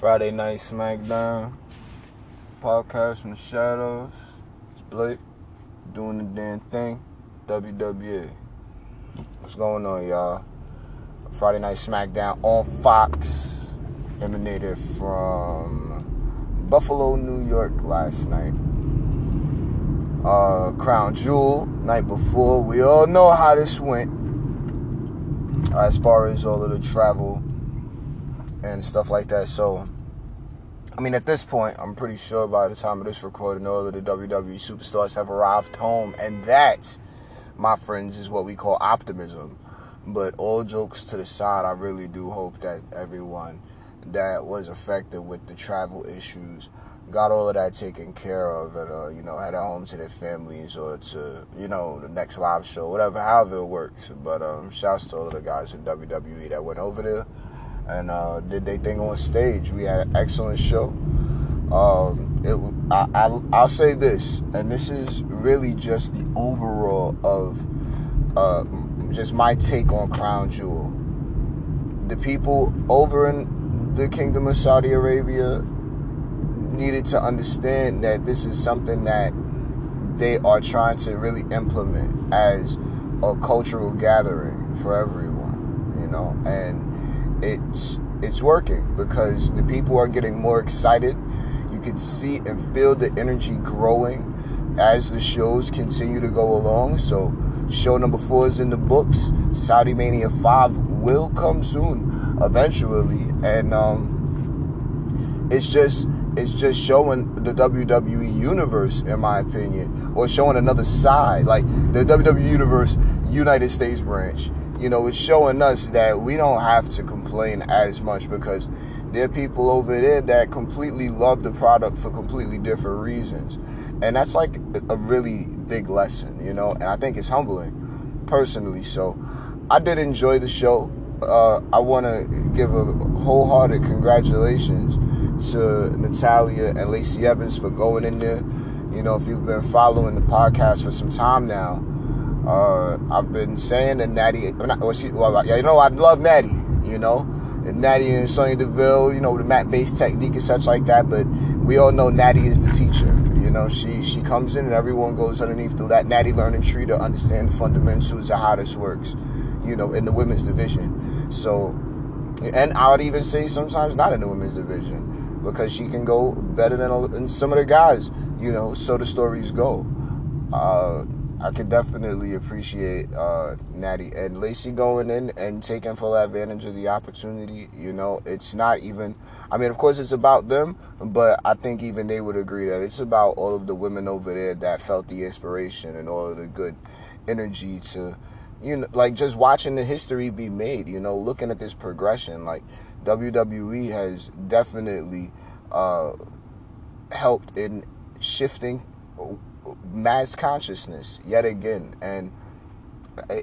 Friday Night SmackDown podcast from the shadows. It's Blake doing the damn thing. WWA. What's going on, y'all? Friday Night SmackDown on Fox emanated from Buffalo, New York last night. Uh, Crown Jewel night before. We all know how this went as far as all of the travel and stuff like that. So, I mean, at this point, I'm pretty sure by the time of this recording, all of the WWE superstars have arrived home, and that, my friends, is what we call optimism. But all jokes to the side, I really do hope that everyone that was affected with the travel issues got all of that taken care of and uh, you know had a home to their families or to you know the next live show whatever however it works but um shouts to all of the guys in WWE that went over there and uh, did they thing on stage we had an excellent show. Um it I, I I'll say this and this is really just the overall of uh just my take on Crown Jewel. The people over in the kingdom of Saudi Arabia needed to understand that this is something that they are trying to really implement as a cultural gathering for everyone, you know, and it's it's working because the people are getting more excited. You can see and feel the energy growing as the shows continue to go along. So, show number four is in the books. Saudi Mania 5 will come soon, eventually. And um, it's just it's just showing the WWE universe, in my opinion, or showing another side, like the WWE universe United States branch. You know, it's showing us that we don't have to complain as much because there are people over there that completely love the product for completely different reasons. And that's like a really big lesson, you know, and I think it's humbling personally. So I did enjoy the show. Uh, I want to give a wholehearted congratulations to Natalya and Lacey Evans for going in there. You know, if you've been following the podcast for some time now, uh, I've been saying that Natty, well, she, well, you know, I love Natty, you know, and Natty and Sonya Deville, you know, the mat-based technique and such like that. But we all know Natty is the teacher. You know, she she comes in and everyone goes underneath the that Natty learning tree to understand the fundamentals of how this works. You know, in the women's division. So, and I would even say sometimes not in the women's division because she can go better than, than some of the guys. You know, so the stories go. Uh, I could definitely appreciate uh, Natty and Lacey going in and taking full advantage of the opportunity. You know, it's not even. I mean, of course, it's about them, but I think even they would agree that it's about all of the women over there that felt the inspiration and all of the good energy to, you know, like just watching the history be made. You know, looking at this progression, like WWE has definitely uh, helped in shifting mass consciousness yet again and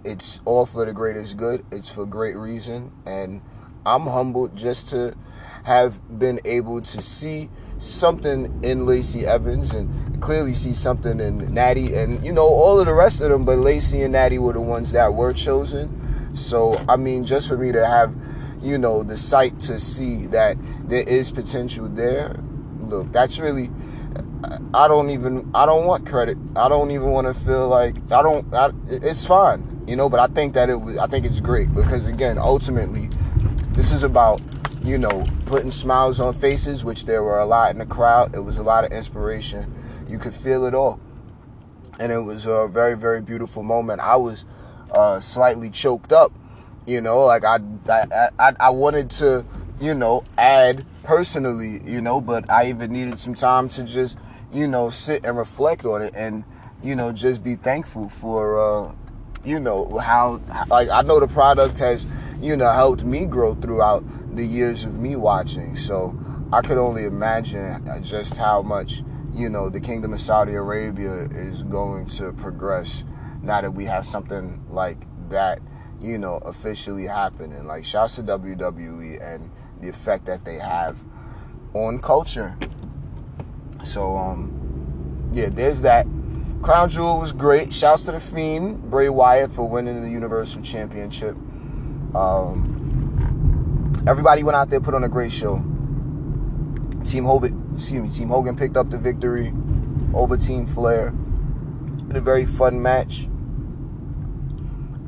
it's all for the greatest good it's for great reason and i'm humbled just to have been able to see something in lacey evans and clearly see something in natty and you know all of the rest of them but lacey and natty were the ones that were chosen. So i mean just for me to have you know the sight to see that there is potential there look that's really I don't even I don't want credit. I don't even want to feel like I don't. I, it's fine, you know. But I think that it. I think it's great because again, ultimately, this is about you know putting smiles on faces, which there were a lot in the crowd. It was a lot of inspiration. You could feel it all, and it was a very very beautiful moment. I was uh, slightly choked up, you know, like I I I, I wanted to you know add personally, you know, but I even needed some time to just you know, sit and reflect on it and, you know, just be thankful for, uh, you know, how, like, I know the product has, you know, helped me grow throughout the years of me watching. So I could only imagine just how much, you know, the Kingdom of Saudi Arabia is going to progress now that we have something like that, you know, officially happening. Like, shouts to WWE and the effect that they have on culture so um, yeah, there's that. Crown Jewel was great. Shouts to the Fiend, Bray Wyatt for winning the Universal Championship. Um, everybody went out there, put on a great show. Team Hogan, excuse me, Team Hogan picked up the victory over Team Flair. In a very fun match.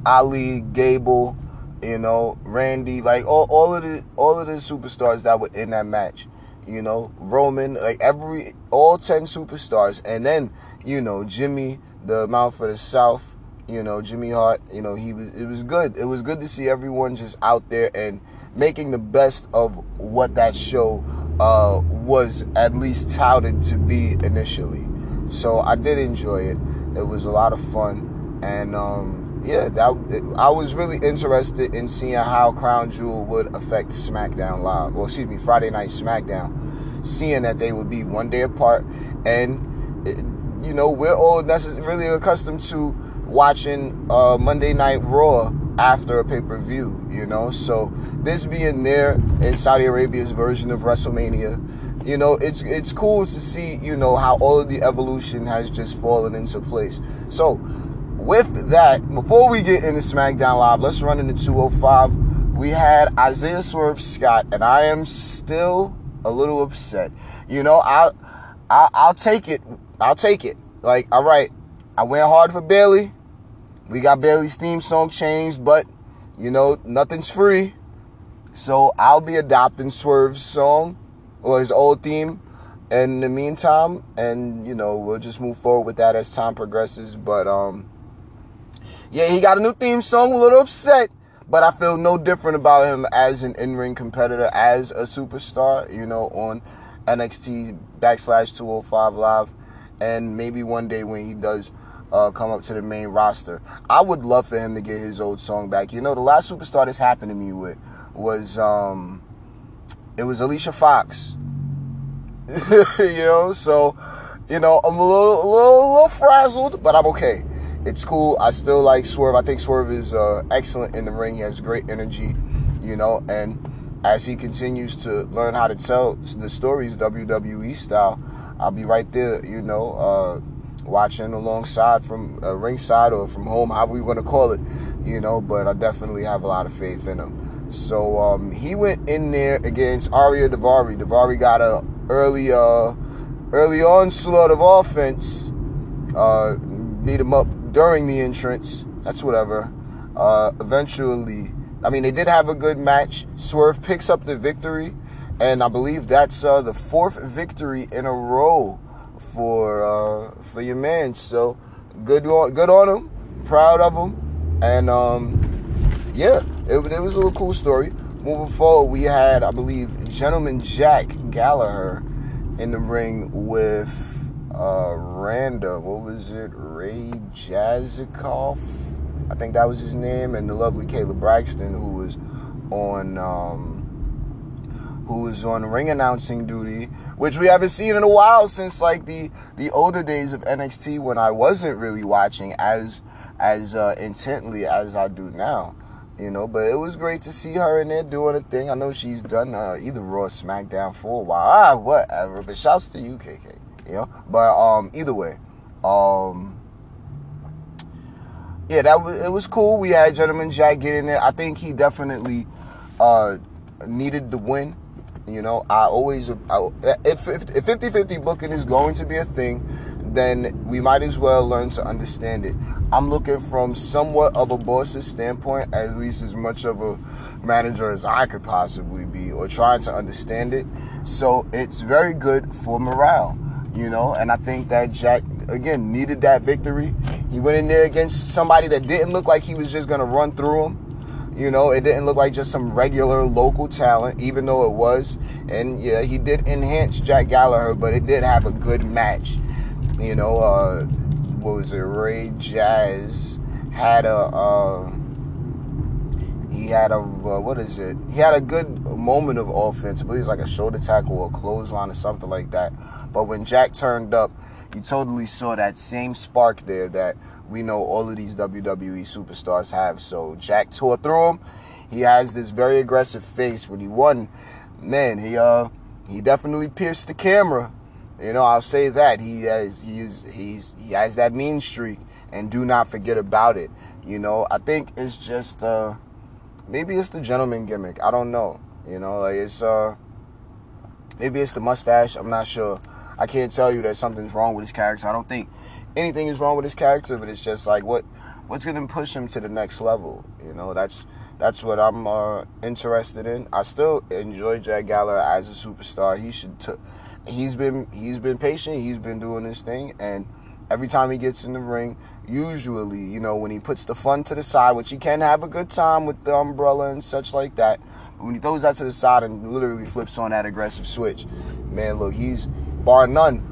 Ali, Gable, you know, Randy, like all, all of the all of the superstars that were in that match. You know, Roman, like every all ten superstars, and then you know Jimmy, the mouth for the South. You know Jimmy Hart. You know he was. It was good. It was good to see everyone just out there and making the best of what that show uh, was at least touted to be initially. So I did enjoy it. It was a lot of fun, and um, yeah, that I was really interested in seeing how Crown Jewel would affect SmackDown Live, or excuse me, Friday Night SmackDown, seeing that they would be one day apart, and it, you know we're all necessarily accustomed to watching uh, Monday Night Raw after a pay per view, you know. So this being there in Saudi Arabia's version of WrestleMania, you know, it's it's cool to see, you know, how all of the evolution has just fallen into place. So with that, before we get into SmackDown Live, let's run into 205. We had Isaiah Swerve Scott, and I am still a little upset. You know, I'll, I'll, I'll take it. I'll take it. Like, all right, I went hard for Bayley. We got Bayley's theme song changed, but you know, nothing's free. So I'll be adopting Swerve's song or his old theme in the meantime, and you know, we'll just move forward with that as time progresses. But um yeah, he got a new theme song, a little upset, but I feel no different about him as an in-ring competitor, as a superstar, you know, on NXT backslash 205 live. And maybe one day when he does uh, come up to the main roster. I would love for him to get his old song back. You know, the last superstar this happened to me with was um, it was Alicia Fox. you know, so you know I'm a little, a little, a little frazzled, but I'm okay. It's cool. I still like Swerve. I think Swerve is uh, excellent in the ring. He has great energy, you know, and as he continues to learn how to tell the stories WWE style, I'll be right there, you know. Uh, watching alongside from uh, ringside or from home, however you want to call it, you know. But I definitely have a lot of faith in him. So um, he went in there against Ariya Daivari. Daivari got a early, uh, early onslaught of offense. Uh, beat him up during the entrance. That's whatever. Uh, eventually, I mean, they did have a good match. Swerve picks up the victory, and I believe that's uh, the fourth victory in a row for uh, for your man. So good on good on him. Proud of him. And um, yeah, it, it was a little cool story. Moving forward, we had I believe Gentleman Jack Gallagher in the ring with uh, Randa. What was it? Ray Jazikoff. I think that was his name, and the lovely Kayla Braxton, who was on um, who is on ring announcing duty, which we haven't seen in a while since like the the older days of NXT when I wasn't really watching as as uh, intently as I do now. You know, but it was great to see her in there doing a thing. I know she's done uh, either Raw SmackDown for a while. Ah, whatever. But shouts to you, KK. You know, but um, either way, um, yeah, that was it was cool. We had Gentleman Jack get in there. I think he definitely uh, needed the win. You know, I always, I, if, if, if 50-50 booking is going to be a thing, then we might as well learn to understand it. I'm looking from somewhat of a boss's standpoint, at least as much of a manager as I could possibly be, or trying to understand it. So it's very good for morale, you know, and I think that Jack, again, needed that victory. He went in there against somebody that didn't look like he was just to run through him you know, it didn't look like just some regular local talent, even though it was. And yeah, he did enhance Jack Gallagher, but it did have a good match. You know, uh, what was it? Ray Jazz had a. Uh, he had a uh, what is it? He had a good moment of offense, but he was like a shoulder tackle or a clothesline or something like that. But when Jack turned up, you totally saw that same spark there that we know all of these WWE superstars have. So Jack tore through him. He has this very aggressive face when he won. Man, he uh he definitely pierced the camera. You know, I'll say that he has he's he's he has that mean streak, and do not forget about it. You know, I think it's just uh maybe it's the gentleman gimmick. I don't know. You know, like it's uh Maybe it's the mustache. I'm not sure. I can't tell you that something's wrong with his character. I don't think anything is wrong with his character, but it's just like what what's gonna push him to the next level. You know, that's that's what I'm uh, interested in. I still enjoy Jack Gallagher as a superstar. He should. T- he's been he's been patient. He's been doing this thing, and every time he gets in the ring, usually, you know, when he puts the fun to the side, which he can have a good time with the umbrella and such like that. But when he throws that to the side and literally flips on that aggressive switch, man, look, he's bar none,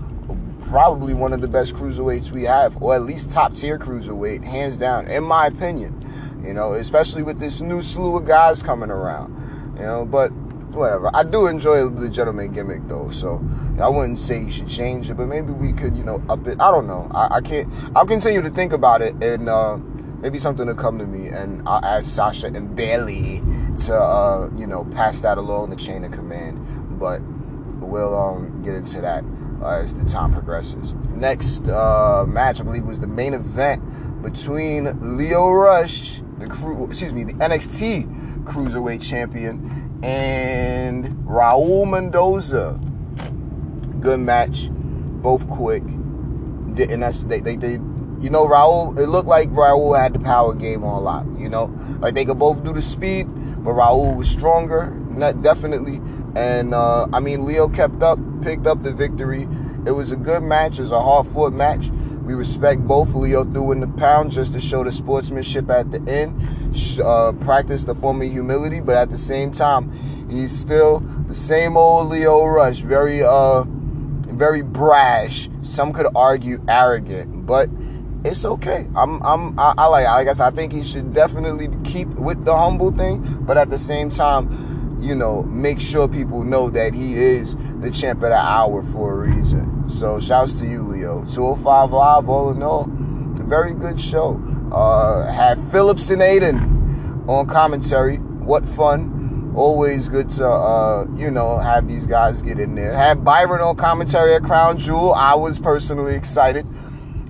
probably one of the best cruiserweights we have, or at least top tier cruiserweight, hands down, in my opinion. You know, especially with this new slew of guys coming around. You know, but whatever. I do enjoy the gentleman gimmick though, so I wouldn't say you should change it, but maybe we could, you know, up it. I don't know. I, I can't. I'll continue to think about it, and uh, maybe something will come to me, and I'll ask Sasha and Bayley to, uh, you know, pass that along the chain of command. But we'll um, get into that uh, as the time progresses. Next uh, match, I believe, was the main event between Lio Rush, the crew, excuse me, the NXT Cruiserweight Champion, and Raul Mendoza. Good match, both quick. And that's they, they, you know, Raul, it looked like Raul had the power game on lock, you know? Like they could both do the speed, but Raul was stronger, not definitely. And uh, I mean, Lio kept up, picked up the victory. It was a good match. It was a hard fought match. We respect both. Lio threw in the pound just to show the sportsmanship at the end, uh, practice the form of humility, but at the same time, he's still the same old Lio Rush, very, uh, very brash. Some could argue arrogant, but it's okay. I'm, I'm, I, I like, I guess I think he should definitely keep with the humble thing, but at the same time, you know, make sure people know that he is the champ of the hour for a reason. So shouts to you, Lio. 205 Live, all in all, very good show. Uh, had Phillips and Aiden on commentary. What fun. Always good to, uh, you know, have these guys get in there. Had Byron on commentary at Crown Jewel. I was personally excited.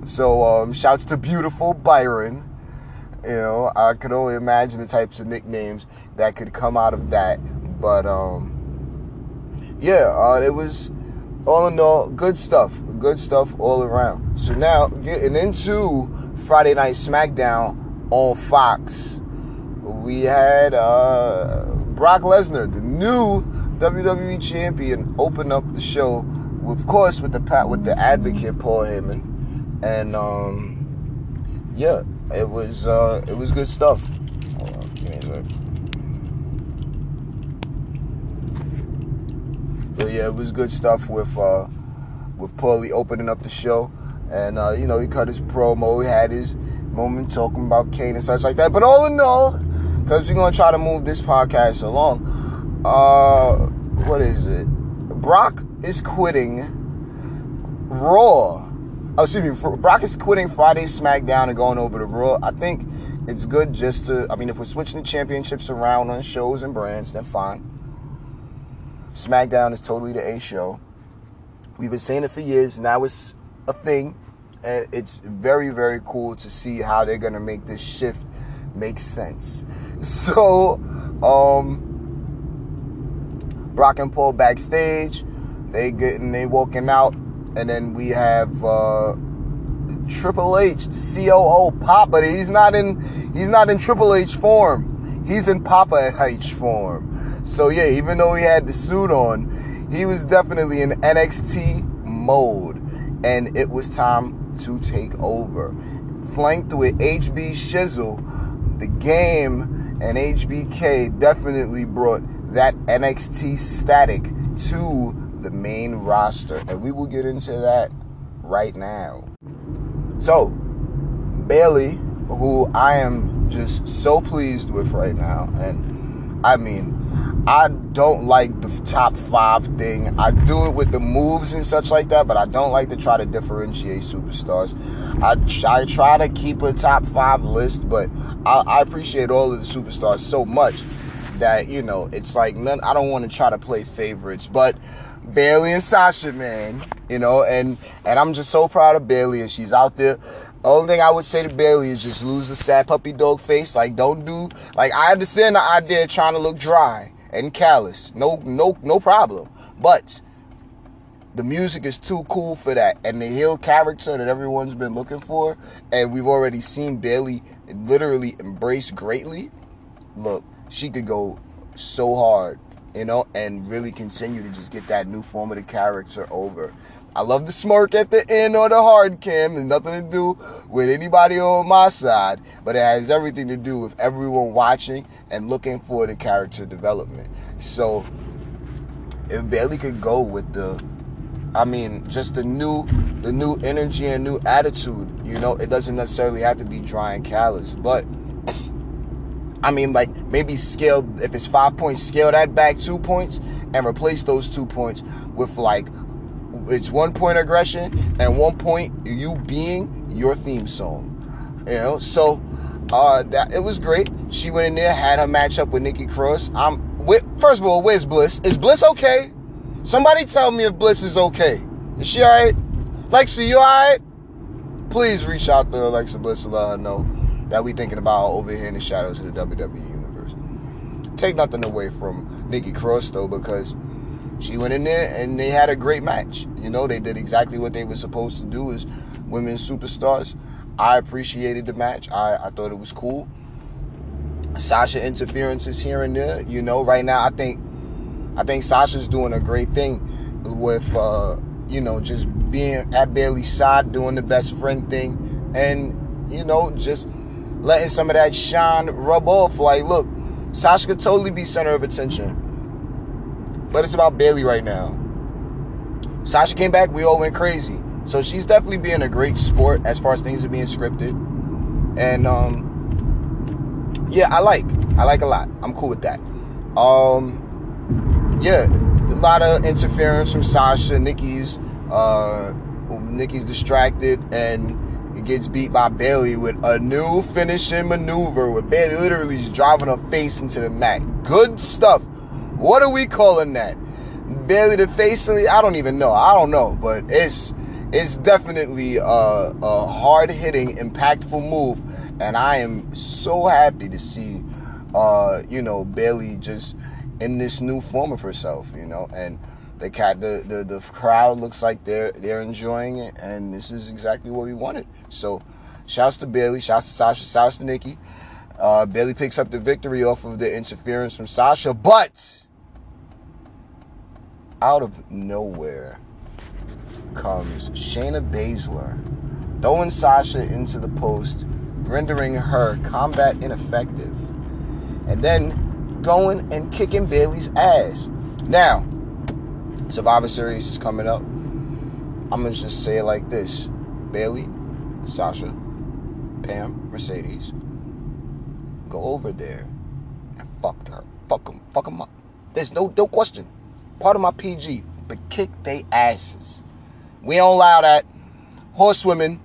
So um, shouts to beautiful Byron. You know, I could only imagine the types of nicknames that could come out of that. But um, yeah, uh, it was all in all good stuff. Good stuff all around. So now getting into Friday Night SmackDown on Fox, we had uh, Brock Lesnar, the new WWE champion, open up the show, of course, with the pat with the advocate Paul Heyman, and um, yeah, it was uh, it was good stuff. But yeah, it was good stuff with uh, with Paulie opening up the show, and uh, you know he cut his promo, he had his moment talking about Cain and such like that. But all in all, because we're gonna try to move this podcast along, uh, what is it? Brock is quitting Raw. Oh, excuse me. Brock is quitting Friday SmackDown and going over to Raw. I think it's good just to. I mean, if we're switching the championships around on shows and brands, then fine. SmackDown is totally the A show. We've been saying it for years. Now it's a thing. And it's very, very cool to see how they're going to make this shift make sense. So, um, Brock and Paul backstage. They getting, they walking out. And then we have, uh, Triple H, the COO Papa. He's not in he's not in Triple H form. He's in Papa H form. So yeah, even though he had the suit on, he was definitely in NXT mode, and it was time to take over. Flanked with HB Shizzle, the game and HBK definitely brought that NXT static to the main roster, and we will get into that right now. So, Bayley, who I am just so pleased with right now, and I mean, I don't like the top five thing. I do it with the moves and such like that, but I don't like to try to differentiate superstars. I, I try to keep a top five list, but I, I appreciate all of the superstars so much that, you know, it's like, none, I don't want to try to play favorites, but Bayley and Sasha, man, you know, and, and I'm just so proud of Bayley and she's out there. Only thing I would say to Bayley is just lose the sad puppy dog face. Like, don't do, like, I understand the idea of trying to look dry and callous. No, no, no problem. But the music is too cool for that, and the heel character that everyone's been looking for, and we've already seen Bayley literally embrace greatly. Look, she could go so hard, you know, and really continue to just get that new form of the character over. I love the smirk at the end or the hard cam. It's nothing to do with anybody on my side, but it has everything to do with everyone watching and looking for the character development. So if Bayley could go with the I mean, just the new, the new energy and new attitude. You know, it doesn't necessarily have to be dry and callous, but I mean, like maybe scale if it's five points, scale that back two points and replace those two points with like it's one point aggression and one point you being your theme song. You know, so uh, that it was great. She went in there, had her matchup with Nikki Cross. I'm with, first of all, where's Bliss? Is Bliss okay? Somebody tell me if Bliss is okay. Is she alright? Lexi, you alright? Please reach out to Alexa Bliss and let her know that we thinking about over here in the shadows of the WWE universe. Take nothing away from Nikki Cross though, because she went in there and they had a great match. You know, they did exactly what they were supposed to do as women's superstars. I appreciated the match. I, I thought it was cool. Sasha interferences here and there. You know, right now I think I think Sasha's doing a great thing with, uh, you know, just being at Bayley's side, doing the best friend thing, and you know, just letting some of that shine rub off. Like, look, Sasha could totally be center of attention, but it's about Bayley right now. Sasha came back, we all went crazy. So she's definitely being a great sport as far as things are being scripted. And um yeah, I like. I like a lot. I'm cool with that. Um yeah, a lot of interference from Sasha. Nikki's uh, Nikki's distracted and it gets beat by Bayley with a new finishing maneuver with Bayley literally just driving her face into the mat. Good stuff. What are we calling that? Bayley the face? I don't even know. I don't know, but it's it's definitely a, a hard hitting, impactful move, and I am so happy to see, uh, you know, Bayley just in this new form of herself, you know, and the cat the, the the crowd looks like they're they're enjoying it and this is exactly what we wanted. So shouts to Bayley, shouts to Sasha, shouts to Nikki. Uh, Bayley picks up the victory off of the interference from Sasha, but out of nowhere comes Shayna Baszler, throwing Sasha into the post, rendering her combat ineffective. And then going and kicking Bayley's ass. Now, Survivor Series is coming up. I'm gonna just say it like this: Bayley, Sasha, Pam, Mercedes, go over there and fuck her, fuck them, fuck them up. There's no no question. Part of my PG, but kick they asses. We don't allow that. Horsewomen.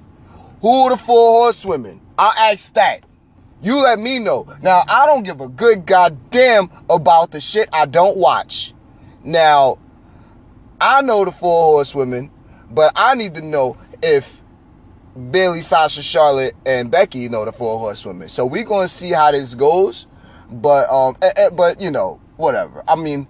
Who the four horsewomen? I ask that. You let me know. Now, I don't give a good goddamn about the shit I don't watch. Now, I know the four horsewomen, but I need to know if Bayley, Sasha, Charlotte, and Becky know the four horsewomen. So we're gonna see how this goes. But um, eh, eh, but you know, whatever. I mean,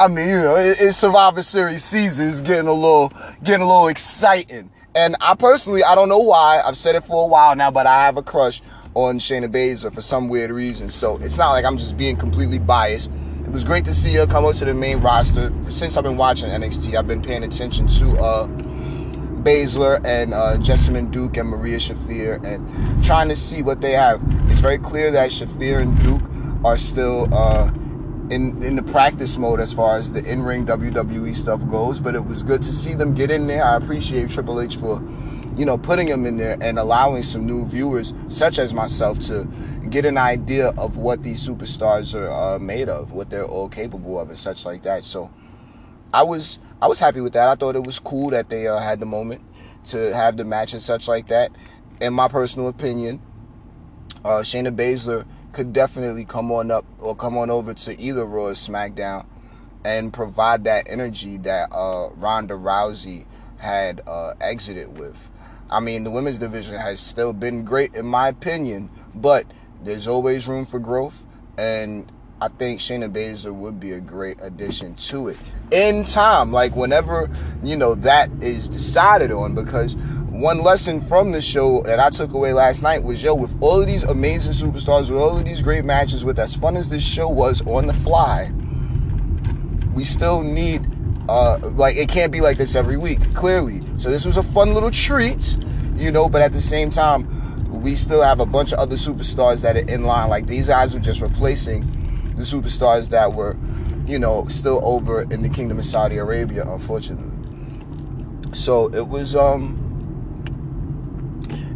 I mean, you know, it, it's Survivor Series season. It's getting a little, getting a little exciting. And I personally, I don't know why. I've said it for a while now, but I have a crush on Shayna Baszler for some weird reason. So it's not like I'm just being completely biased. It was great to see her come up to the main roster. Since I've been watching NXT, I've been paying attention to uh, Baszler and uh, Jessamyn Duke and Marina Shafir and trying to see what they have. It's very clear that Shafir and Duke are still uh, in in the practice mode as far as the in-ring WWE stuff goes. But it was good to see them get in there. I appreciate Triple H for you know, putting them in there and allowing some new viewers, such as myself, to get an idea of what these superstars are uh, made of, what they're all capable of, and such like that. So, I was I was happy with that. I thought it was cool that they uh, had the moment to have the match and such like that. In my personal opinion, uh, Shayna Baszler could definitely come on up or come on over to either Raw or SmackDown and provide that energy that uh, Ronda Rousey had uh, exited with. I mean, the women's division has still been great in my opinion, but there's always room for growth. And I think Shayna Baszler would be a great addition to it in time, like whenever you know that is decided on. Because one lesson from the show that I took away last night was yo, with all of these amazing superstars, with all of these great matches, with as fun as this show was on the fly, we still need uh, like it can't be like this every week, clearly. So this was a fun little treat, you know, but at the same time, we still have a bunch of other superstars that are in line. Like these guys are just replacing the superstars that were, you know, still over in the Kingdom of Saudi Arabia, unfortunately. So it was um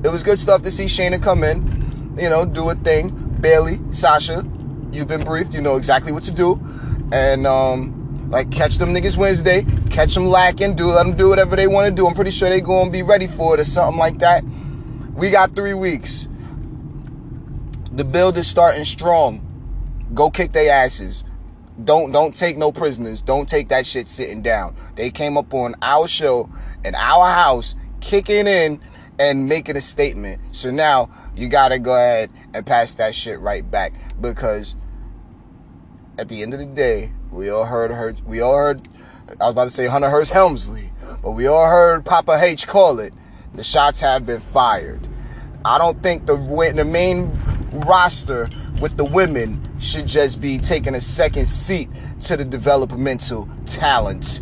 it was good stuff to see Shayna come in, you know, do a thing. Bayley, Sasha, you've been briefed, you know exactly what to do. And um like catch them niggas Wednesday, catch them lacking, do let them do whatever they want to do. I'm pretty sure they gonna be ready for it or something like that. We got three weeks. The build is starting strong. Go kick their asses. Don't don't take no prisoners. Don't take that shit sitting down. They came up on our show in our house, kicking in and making a statement. So now you gotta go ahead and pass that shit right back because at the end of the day, we all heard her. We all heard. I was about to say Hunter Hearst Helmsley, but we all heard Papa H call it. The shots have been fired. I don't think the the main roster with the women should just be taking a second seat to the developmental talent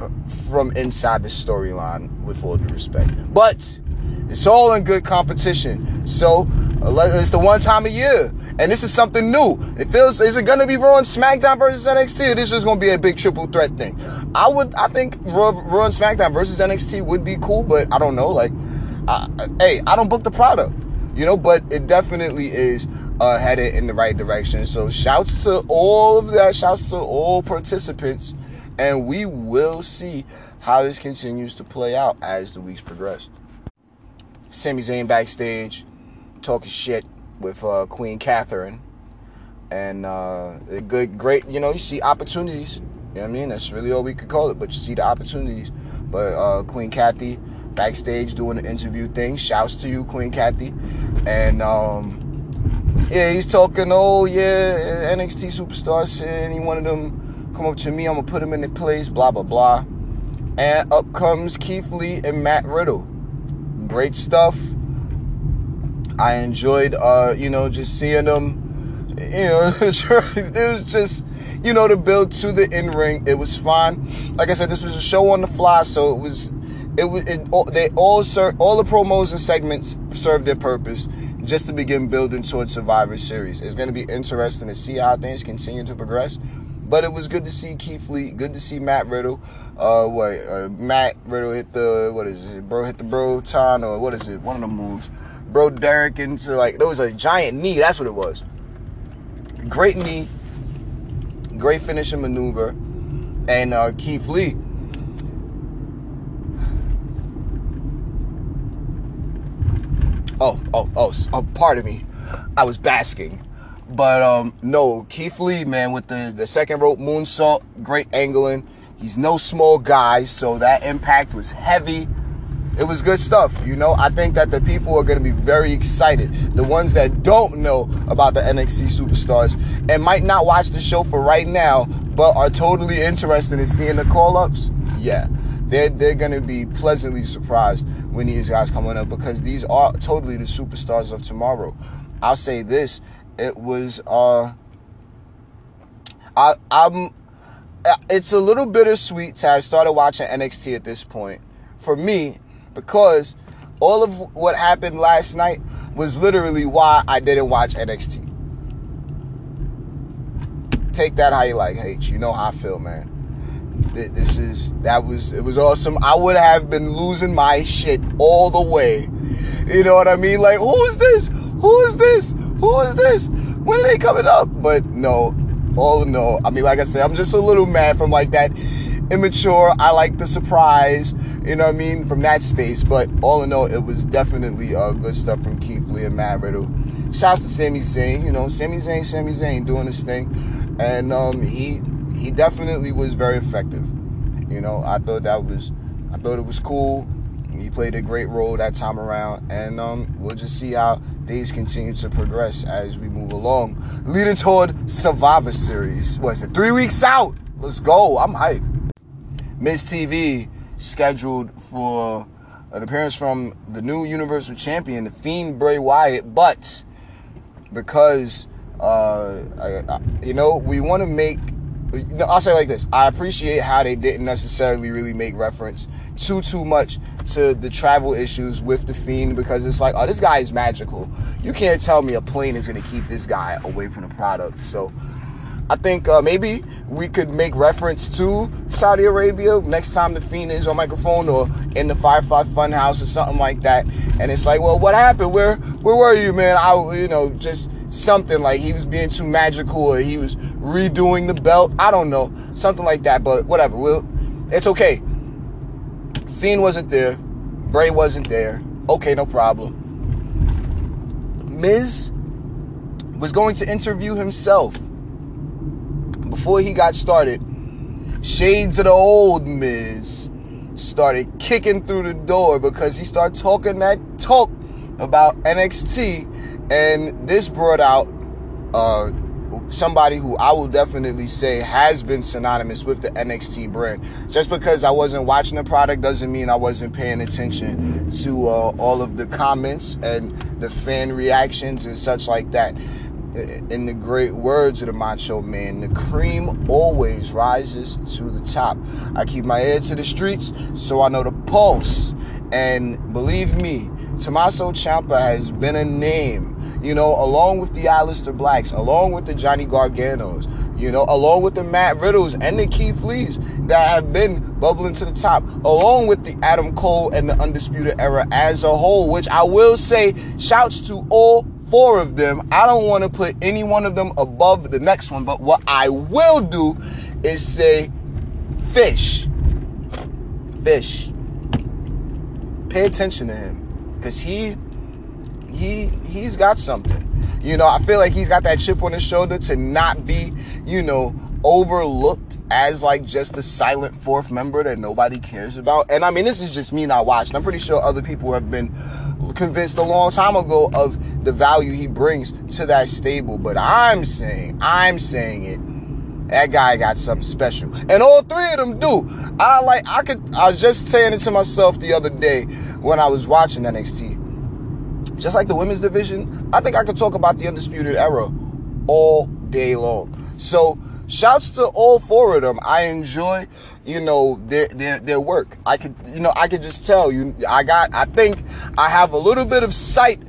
uh, from inside the storyline, with all due respect. But it's all in good competition. So it's the one time a year. And this is something new. It feels, is it to be Raw and SmackDown versus NXT? This is to be a big triple threat thing? I would, I think Raw, Raw and SmackDown versus NXT would be cool, but I don't know. Like, I, hey, I don't book the product, you know, but it definitely is uh, headed in the right direction. So shouts to all of that. Shouts to all participants. And we will see how this continues to play out as the weeks progress. Sami Zayn backstage talking shit with uh, Queen Catherine. And uh, a good, great, you know, you see opportunities. You know what I mean? That's really all we could call it, but you see the opportunities. But uh, Queen Kathy backstage doing the interview thing. Shouts to you, Queen Kathy. And um, yeah, he's talking, oh yeah, NXT superstars and he wanted them come up to me, I'm gonna put him in the place, blah blah blah. And up comes Keith Lee and Matt Riddle. Great stuff. I enjoyed, uh, you know, just seeing them. You know, it was just, you know, the build to the in ring. It was fun. Like I said, this was a show on the fly, so it was, it was, it, they all served, all the promos and segments served their purpose just to begin building towards Survivor Series. It's going to be interesting to see how things continue to progress. But it was good to see Keith Lee, good to see Matt Riddle. Uh, what uh, Matt Riddle hit the what is it? Bro hit the bro ton or what is it? One of the moves bro Derek into like there was a giant knee. That's what it was. Great knee, great finishing maneuver, and uh, Keith Lee. Oh, oh, oh, oh, pardon me. I was basking. But um, no, Keith Lee, man, with the, the second rope moonsault, great angling. He's no small guy, so that impact was heavy it was good stuff. You know, I think that the people are going to be very excited. The ones that don't know about the NXT superstars and might not watch the show for right now, but are totally interested in seeing the call ups, yeah, they're, they're going to be pleasantly surprised when these guys come on up because these are totally the superstars of tomorrow. I'll say this it was, uh, I, I'm, it's a little bittersweet to have started watching NXT at this point. For me, because all of what happened last night was literally why I didn't watch NXT. Take that how you like, H. You know how I feel, man. This is that was it was awesome. I would have been losing my shit all the way. You know what I mean? Like, who is this? Who is this? Who is this? When are they coming up? But no, oh no. I mean, like I said, I'm just a little mad from like that immature. I like the surprise, you know what I mean, from that space. But all in all, it was definitely uh, good stuff from Keith Lee and Matt Riddle. Shouts to Sami Zayn, you know, Sami Zayn, Sami Zayn doing his thing, and um, he he definitely was very effective. You know, I thought that was, I thought it was cool. He played a great role that time around, and um, we'll just see how things continue to progress as we move along, leading toward Survivor Series. What is it? Three weeks out. Let's go. I'm hyped. Miz TV scheduled for an appearance from the new Universal Champion, the Fiend Bray Wyatt, but because uh, I, I, you know we want to make. I'll say like this: I appreciate how they didn't necessarily really make reference too too much to the travel issues with the fiend because it's like, oh, this guy is magical. You can't tell me a plane is going to keep this guy away from the product. So I think uh, maybe we could make reference to Saudi Arabia next time the Fiend is on microphone or in the Firefly Funhouse or something like that. And it's like, well, what happened? Where where were you, man? I you know just something like he was being too magical or he was redoing the belt. I don't know, something like that. But whatever. Well, it's okay. Fiend wasn't there. Bray wasn't there. Okay, no problem. Miz was going to interview himself before he got started, shades of the old Miz started kicking through the door because he started talking that talk about NXT, and this brought out uh, somebody who I will definitely say has been synonymous with the NXT brand. Just because I wasn't watching the product doesn't mean I wasn't paying attention to uh, all of the comments and the fan reactions and such like that in the great words of the Macho Man, the cream always rises to the top. I keep my ear to the streets so I know the pulse. And believe me, Tommaso Ciampa has been a name, you know, along with the Aleister Blacks, along with the Johnny Garganos, you know, along with the Matt Riddles and the Keith Lees that have been bubbling to the top, along with the Adam Cole and the Undisputed Era as a whole, which I will say, shouts to all four of them. I don't want to put any one of them above the next one, but what I will do is say fish. Fish. Pay attention to him cuz he he he's got something. You know, I feel like he's got that chip on his shoulder to not be, you know, overlooked as like just the silent fourth member that nobody cares about. And I mean, this is just me not watching. I'm pretty sure other people have been convinced a long time ago of the value he brings to that stable. But I'm saying, I'm saying it. That guy got something special. And all three of them do. I like I could I was just saying it to myself the other day when I was watching NXT. Just like the women's division, I think I could talk about the undisputed era all day long. So shouts to all four of them. I enjoy, you know, their their their work. I could you know, I could just tell you I got I think I have a little bit of sight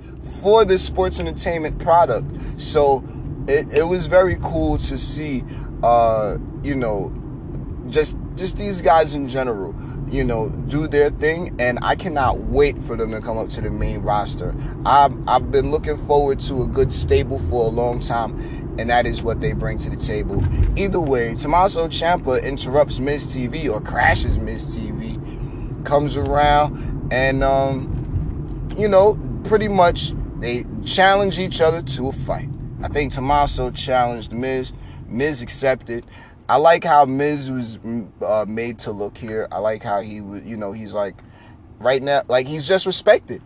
for this sports entertainment product. So it, it was very cool to see, uh, you know, just just these guys in general, you know, do their thing, and I cannot wait for them to come up to the main roster. I've I've been looking forward to a good stable for a long time, and that is what they bring to the table. Either way, Tommaso Ciampa interrupts Miz TV or crashes Miz TV, comes around, and um, you know, pretty much they challenge each other to a fight. I think Tommaso challenged Miz. Miz accepted. I like how Miz was uh, made to look here. I like how he you know, he's like right now, like he's just respected,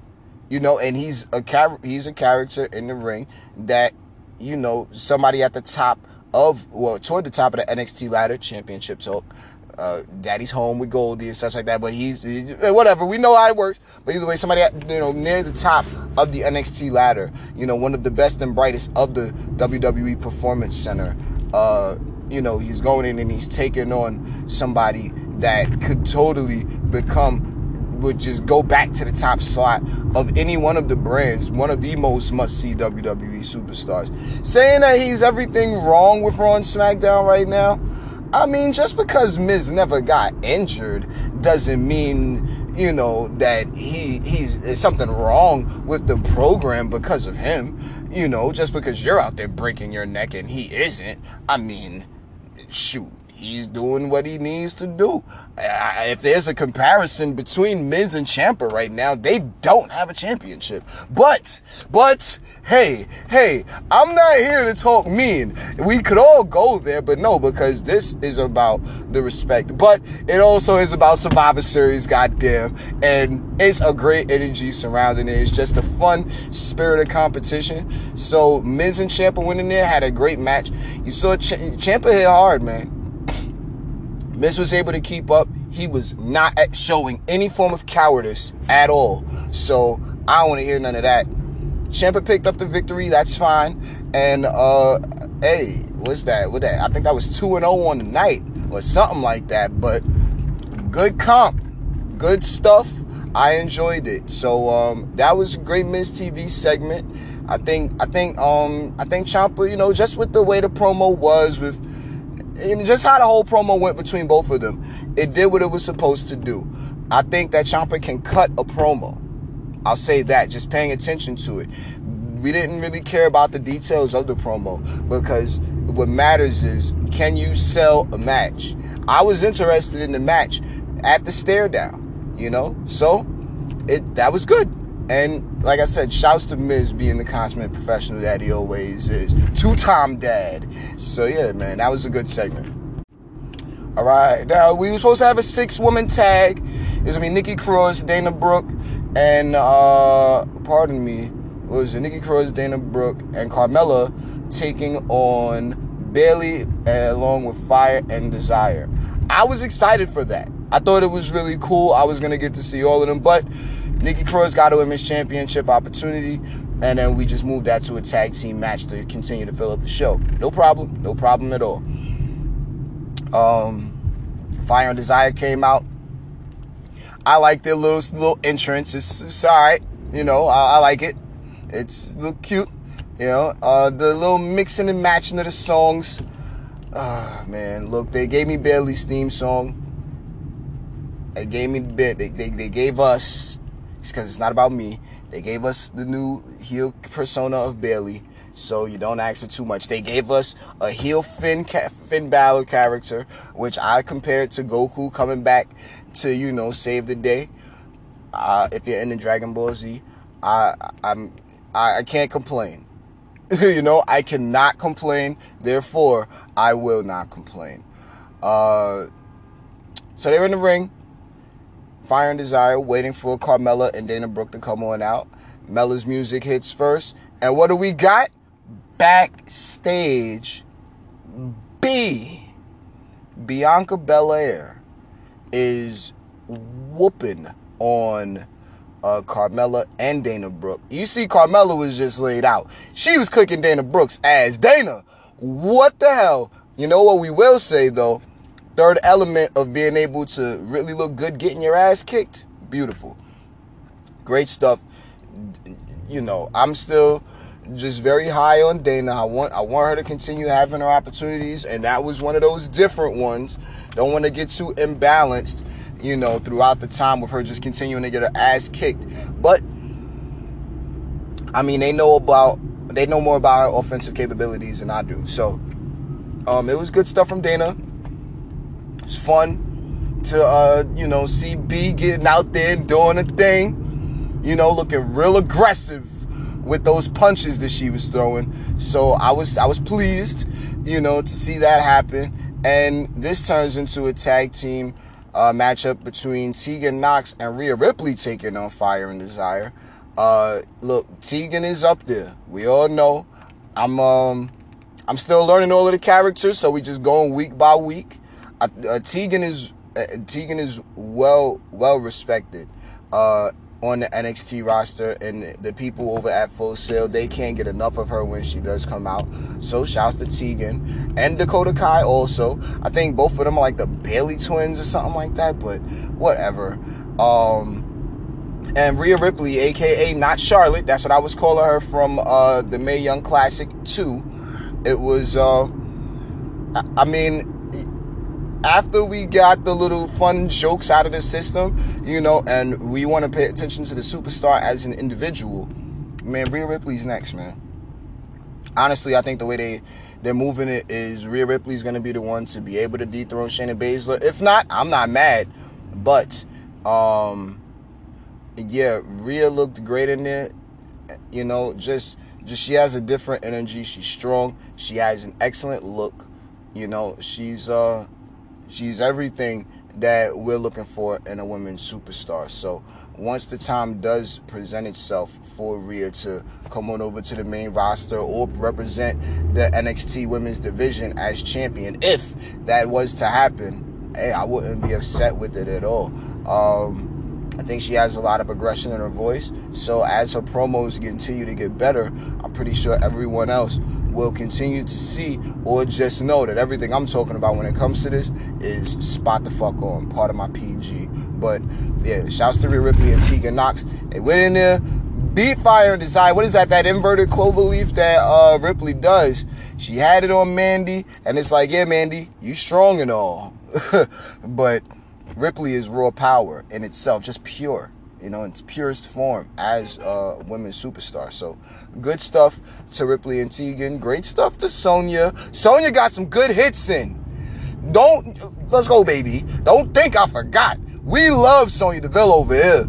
you know, and he's a char- he's a character in the ring that, you know, somebody at the top of well toward the top of the NXT ladder championship talk uh, daddy's home with Goldie and such like that. But he's, he's, whatever. We know how it works. But either way, somebody at, you know near the top of the NXT ladder, you know, one of the best and brightest of the WWE Performance Center. Uh, you know, he's going in and he's taking on somebody that could totally become would just go back to the top slot of any one of the brands, one of the most must-see WWE superstars. Saying that he's everything wrong with Raw and SmackDown right now, I mean, just because Miz never got injured doesn't mean, you know, that he he's something wrong with the program because of him. You know, just because you're out there breaking your neck and he isn't. I mean, shoot, he's doing what he needs to do. If there's a comparison between Miz and Ciampa right now, they don't have a championship. But, but, hey, hey, I'm not here to talk mean. We could all go there, but no, because this is about the respect. But it also is about Survivor Series, goddamn. And it's a great energy surrounding it. It's just a fun spirit of competition. So Miz and Ciampa went in there, had a great match. You saw Ch- Ciampa hit hard, man. Miz was able to keep up. He was not showing any form of cowardice at all. So I don't want to hear none of that. Ciampa picked up the victory. That's fine. And uh, hey, what's that? What that? I think that was two and zero oh on the night or something like that. But good comp, good stuff. I enjoyed it. So um, that was a great Miz TV segment. I think I think um I think Ciampa, you know, just with the way the promo was with and just how the whole promo went between both of them, it did what it was supposed to do. I think that Ciampa can cut a promo. I'll say that, just paying attention to it. We didn't really care about the details of the promo because what matters is can you sell a match? I was interested in the match at the stare down, you know? So it that was good. And like I said, shouts to Miz being the consummate professional that he always is. Two time dad. So yeah, man, that was a good segment. All right, now we were supposed to have a six woman tag. It's gonna be Nikki Cross, Dana Brooke, and uh, pardon me, was Nikki Cross, Dana Brooke, and Carmella taking on Bayley along with Fire and Desire. I was excited for that. I thought it was really cool. I was gonna get to see all of them, but Nikki Cross got a women's championship opportunity, and then we just moved that to a tag team match to continue to fill up the show. No problem, no problem at all. Um, Fire and Desire came out. I like their little little entrance. It's, it's all right, you know. I, I like it. It's a little cute, you know. Uh, the little mixing and matching of the songs. Oh, man, look, they gave me Bayley's theme song. They gave me the they, they, they gave us because it's not about me. They gave us the new heel persona of Bayley, so you don't ask for too much. They gave us a heel Finn Finn Balor character, which I compared to Goku coming back to you know save the day. Uh, if you're into Dragon Ball Z, I I'm I, I can't complain. you know, I cannot complain. Therefore, I will not complain. Uh, so they're in the ring. Fire and Desire, waiting for Carmella and Dana Brooke to come on out. Mella's music hits first. And what do we got? Backstage B. Bianca Belair is whooping on uh, Carmella and Dana Brooke. You see, Carmella was just laid out. She was cooking Dana Brooks' ass. Dana, what the hell? You know what we will say though? Third element of being able to really look good getting your ass kicked. Beautiful. Great stuff. You know, I'm still just very high on Dana. I want I want her to continue having her opportunities, and that was one of those different ones. Don't want to get too imbalanced, you know, throughout the time with her just continuing to get her ass kicked. But I mean, they know about they know more about her offensive capabilities than I do. So, um, it was good stuff from Dana. It's fun to uh, you know see B getting out there and doing a thing. You know, looking real aggressive with those punches that she was throwing. So I was I was pleased, you know, to see that happen. And this turns into a tag team uh, matchup between Tegan Knox and Rhea Ripley taking on Fire and Desire. Uh, look, Tegan is up there. We all know. I'm um I'm still learning all of the characters, so we just going week by week uh, Tegan is uh, Tegan is well well respected uh, on the NXT roster, and the people over at Full Sail they can't get enough of her when she does come out. So shouts to Tegan and Dakota Kai also. I think both of them are like the Bailey twins or something like that, but whatever. Um, and Rhea Ripley, aka not Charlotte, that's what I was calling her from uh, the Mae Young Classic 2. It was, uh, I mean, after we got the little fun jokes out of the system, you know, and we want to pay attention to the superstar as an individual, man, Rhea Ripley's next, man. Honestly, I think the way they they're moving it is Rhea Ripley's going to be the one to be able to dethrone Shayna Baszler. If not, I'm not mad. But um, yeah, Rhea looked great in there. You know, just just she has a different energy. She's strong. She has an excellent look. You know, she's uh she's everything that we're looking for in a women's superstar. So once the time does present itself for Rhea to come on over to the main roster or represent the NXT women's division as champion, if that was to happen, hey, I wouldn't be upset with it at all. Um, I think she has a lot of aggression in her voice. So as her promos continue to get better, I'm pretty sure everyone else will continue to see or just know that everything I'm talking about when it comes to this is spot the fuck on, part of my PG. But yeah, shouts to Rhea Ripley and Tegan Knox. They went in there, beat Fire and Desire. What is that? That inverted clover leaf that uh, Ripley does. She had it on Mandy, and it's like, yeah, Mandy, you strong and all. but Ripley is raw power in itself, just pure you know, in its purest form as a women's superstar. So good stuff to Ripley and Tegan. Great stuff to Sonya. Sonya got some good hits in. Don't let's go, baby. Don't think I forgot. We love Sonya Deville over here.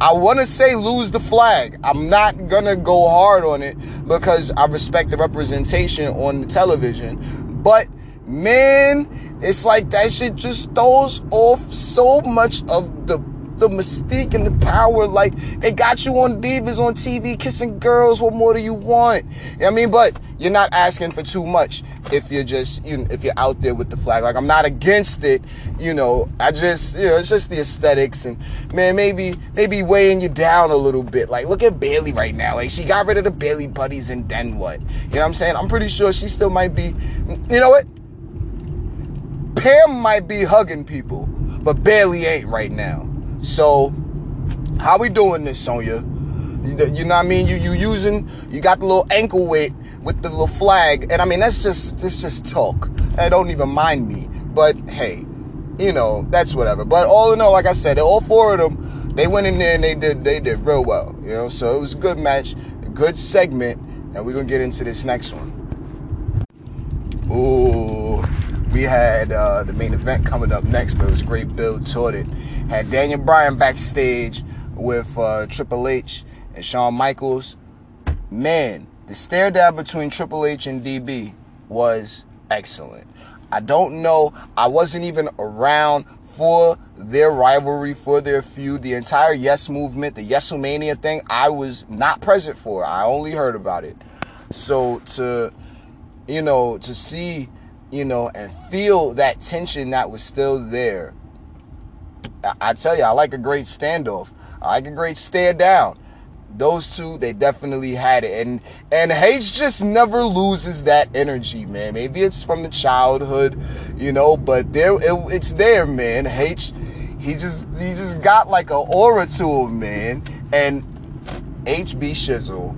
I want to say lose the flag. I'm not gonna go hard on it because I respect the representation on the television. But man, it's like that shit just throws off so much of the the mystique and the power. Like they got you on divas on TV kissing girls. What more do you want? I mean, but you're not asking for too much if you're just you know, if you're out there with the flag. Like I'm not against it. You know, I just you know it's just the aesthetics and man maybe maybe weighing you down a little bit. Like look at Bayley right now. Like she got rid of the Bayley buddies and then what? You know what I'm saying? I'm pretty sure she still might be. You know what? Pam might be hugging people, but Bayley ain't right now. So, how we doing this, Sonya? You, know what I mean? You you using you got the little ankle weight with the little flag, and I mean that's just that's just talk. I don't even mind me, but hey, you know that's whatever. But all in all, like I said, all four of them, they went in there and they did they did real well. You know, so it was a good match, a good segment, and we're gonna get into this next one. Ooh, we had uh, the main event coming up next, but it was a great build toward it. Had Daniel Bryan backstage with uh, Triple H and Shawn Michaels. Man, the stare down between Triple H and DB was excellent. I don't know. I wasn't even around for their rivalry, for their feud, the entire Yes movement, the Yesomania thing. I was not present for. I only heard about it. So to, you know, to see, you know, and feel that tension that was still there I tell you, I like a great standoff. I like a great stare down. Those two, they definitely had it, and and H just never loses that energy, man. Maybe it's from the childhood, you know, but there it, it's there, man. H, he just he just got like an aura to him, man. And HB Shizzle,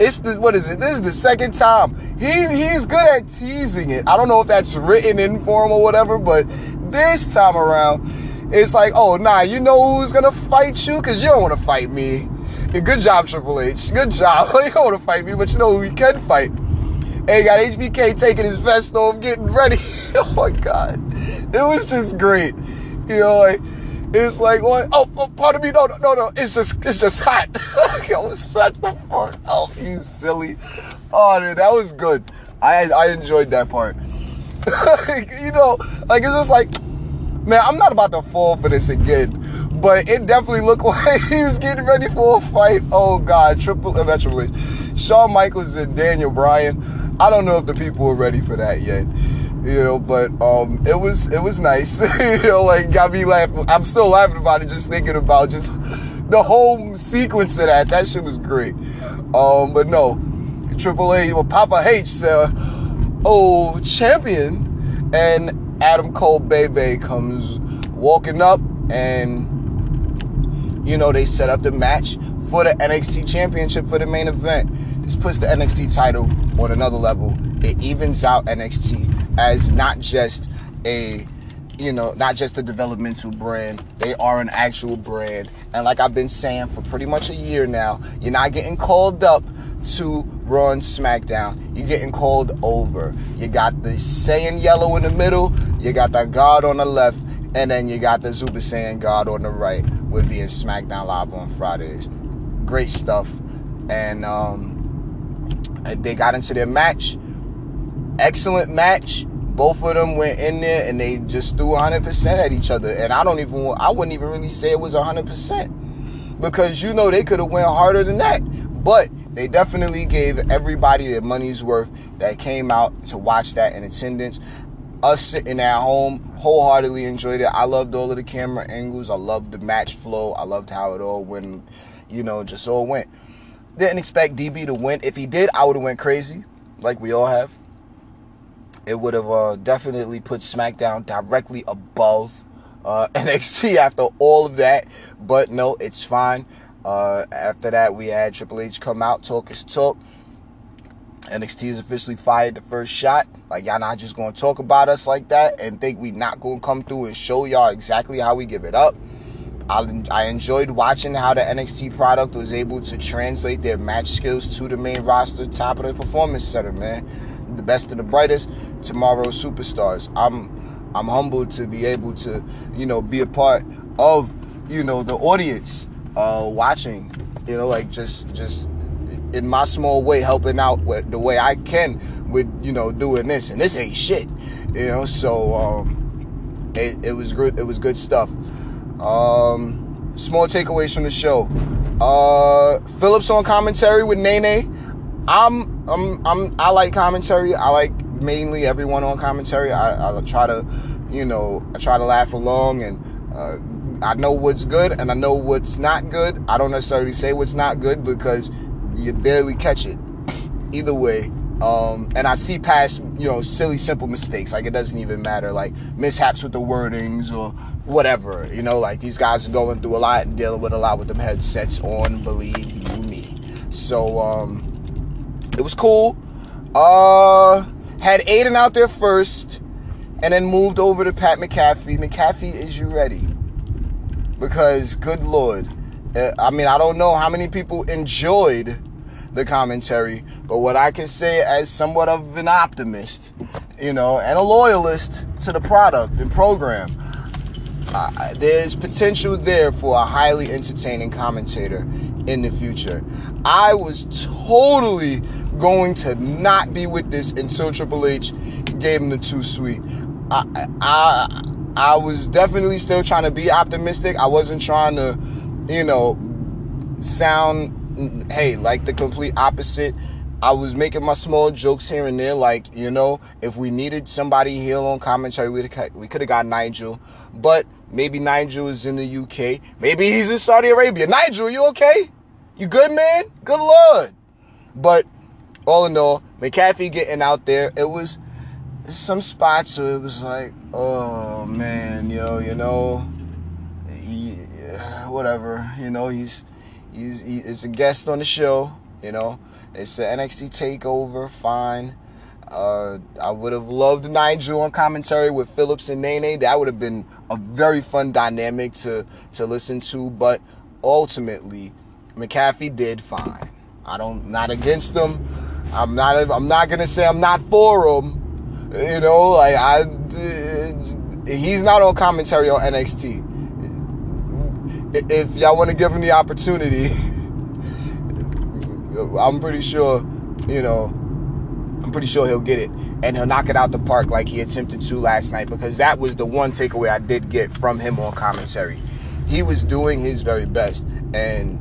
it's the what is it? This is the second time he he's good at teasing it. I don't know if that's written in form or whatever, but this time around it's like, oh, nah, you know who's gonna fight you? Because you don't want to fight me. Yeah, good job, Triple H. Good job. you don't want to fight me, but you know who you can fight. Hey, got HBK taking his vest off, getting ready. oh my God. It was just great. You know, like, it's like, what? Oh, oh, pardon me. No, no, no, no. It's just, it's just hot. Yo, shut the fuck up, you silly. Oh, dude, that was good. I, I enjoyed that part. you know, like, it's just like, Man, I'm not about to fall for this again, but it definitely looked like he was getting ready for a fight. Oh God, triple uh, eventually. Shawn Michaels and Daniel Bryan. I don't know if the people were ready for that yet. You know, but um, it was it was nice. you know, like got me laughing. I'm still laughing about it, just thinking about just the whole sequence of that. That shit was great. Um, but no, Triple A, well, Papa H said, "Oh, champion," and Adam Cole Bay Bay comes walking up and you know they set up the match for the NXT championship for the main event. This puts the NXT title on another level. It evens out NXT as not just a you know, not just a developmental brand. They are an actual brand. And like I've been saying for pretty much a year now, you're not getting called up to and SmackDown, you're getting called over. You got the Saiyan yellow in the middle, you got that God on the left, and then you got the Super Saiyan God on the right with being SmackDown Live on Fridays. Great stuff. And um, they got into their match. Excellent match. Both of them went in there and they just threw 100% at each other. And I don't even, I wouldn't even really say it was 100% because you know they could have went harder than that. But they definitely gave everybody their money's worth that came out to watch that in attendance. Us sitting at home wholeheartedly enjoyed it. I loved all of the camera angles. I loved the match flow. I loved how it all went, you know, just all went. Didn't expect DB to win. If he did, I would have went crazy, like we all have. It would have uh, definitely put SmackDown directly above uh, NXT after all of that. But no, it's fine. Uh, after that, we had Triple H come out, talk his talk. NXT has officially fired the first shot. Like y'all not just gonna talk about us like that and think we not gonna come through and show y'all exactly how we give it up. I, I enjoyed watching how the NXT product was able to translate their match skills to the main roster, top of the performance center, man. The best of the brightest, tomorrow's superstars. I'm I'm humbled to be able to, you know, be a part of, you know, the audience uh, watching, you know, like just just in my small way, helping out with the way I can with you know doing this, and this ain't shit, you know. So um, it, it was good. It was good stuff. Um, small takeaways from the show. Uh, Phillips on commentary with Nene. I'm I'm I'm I like commentary. I like mainly everyone on commentary. I, I try to, you know, I try to laugh along and. Uh, I know what's good and I know what's not good. I don't necessarily say what's not good because you barely catch it. Either way, um, and I see past, you know, silly, simple mistakes. Like it doesn't even matter, like mishaps with the wordings or whatever. You know, like these guys are going through a lot and dealing with a lot with them headsets on. Believe you me. So um, it was cool. Uh, had Aiden out there first, and then moved over to Pat McAfee. McAfee, is you ready? Because good lord, uh, I mean, I don't know how many people enjoyed the commentary, but what I can say as somewhat of an optimist, you know, and a loyalist to the product and program, uh, there's potential there for a highly entertaining commentator in the future. I was totally going to not be with this until Triple H gave him the Too Sweet. I, I, I was definitely still trying to be optimistic. I wasn't trying to, you know, sound hey, like the complete opposite. I was making my small jokes here and there, like you know, if we needed somebody here on commentary, we we could have got Nigel, but maybe Nigel is in the UK, maybe he's in Saudi Arabia. Nigel, you okay? You good, man? Good lord. But all in all, McAfee getting out there, it was some spots where it was like, oh man, yo, you know, he, whatever, you know, he's He's he is a guest on the show. You know, it's an NXT takeover. Fine. Uh, I would have loved Nigel on commentary with Phillips and Nene. That would have been a very fun dynamic to to listen to. But ultimately, McAfee did fine. I don't not against him. I'm not. I'm not gonna say I'm not for him. You know, like I. He's not on commentary on NXT if y'all want to give him the opportunity, I'm pretty sure, you know, I'm pretty sure he'll get it and he'll knock it out the park like he attempted to last night because that was the one takeaway I did get from him on commentary. He was doing his very best and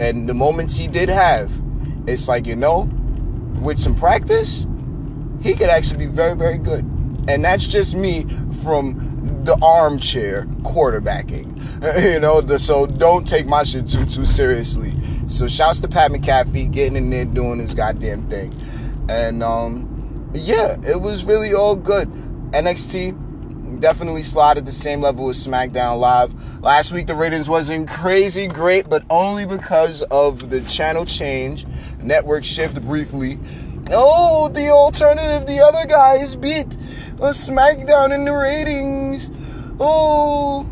and the moments he did have, it's like, you know, with some practice, he could actually be very very good. And that's just me from the armchair quarterbacking. you know, the, so don't take my shit too too seriously. So shouts to Pat McAfee getting in there doing his goddamn thing. And um yeah, it was really all good. NXT definitely slotted the same level as SmackDown Live. Last week the ratings wasn't crazy great, but only because of the channel change, network shift briefly. Oh, the alternative, the other guys beat a SmackDown in the ratings. Oh.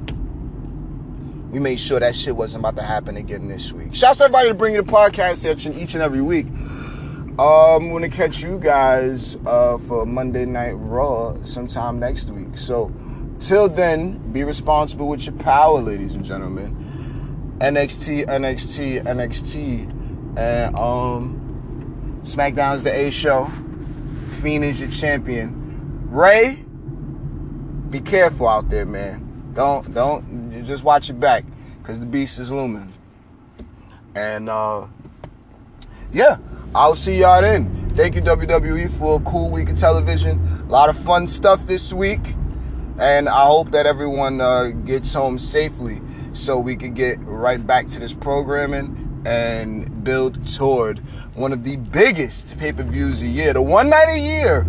We made sure that shit wasn't about to happen again this week. Shouts to everybody to bring you the podcast section each and every week. I'm gonna catch you guys uh, for Monday Night Raw sometime next week. So, till then, be responsible with your power, ladies and gentlemen. NXT, NXT, NXT, and um, SmackDown's the A show. Fiend is your champion. Rey, be careful out there, man. Don't don't just watch your back, cause the beast is looming. And uh, yeah, I'll see y'all then. Thank you WWE for a cool week of television. A lot of fun stuff this week, and I hope that everyone uh, gets home safely so we could get right back to this programming and build toward one of the biggest pay-per-views a year, the one night a year.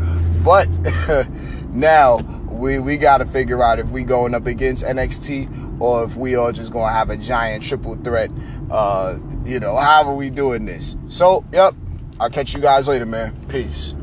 But now we we got to figure out if we going up against NXT or if we are just gonna have a giant triple threat. Uh, you know, how are we doing this? So, yep. I'll catch you guys later, man. Peace.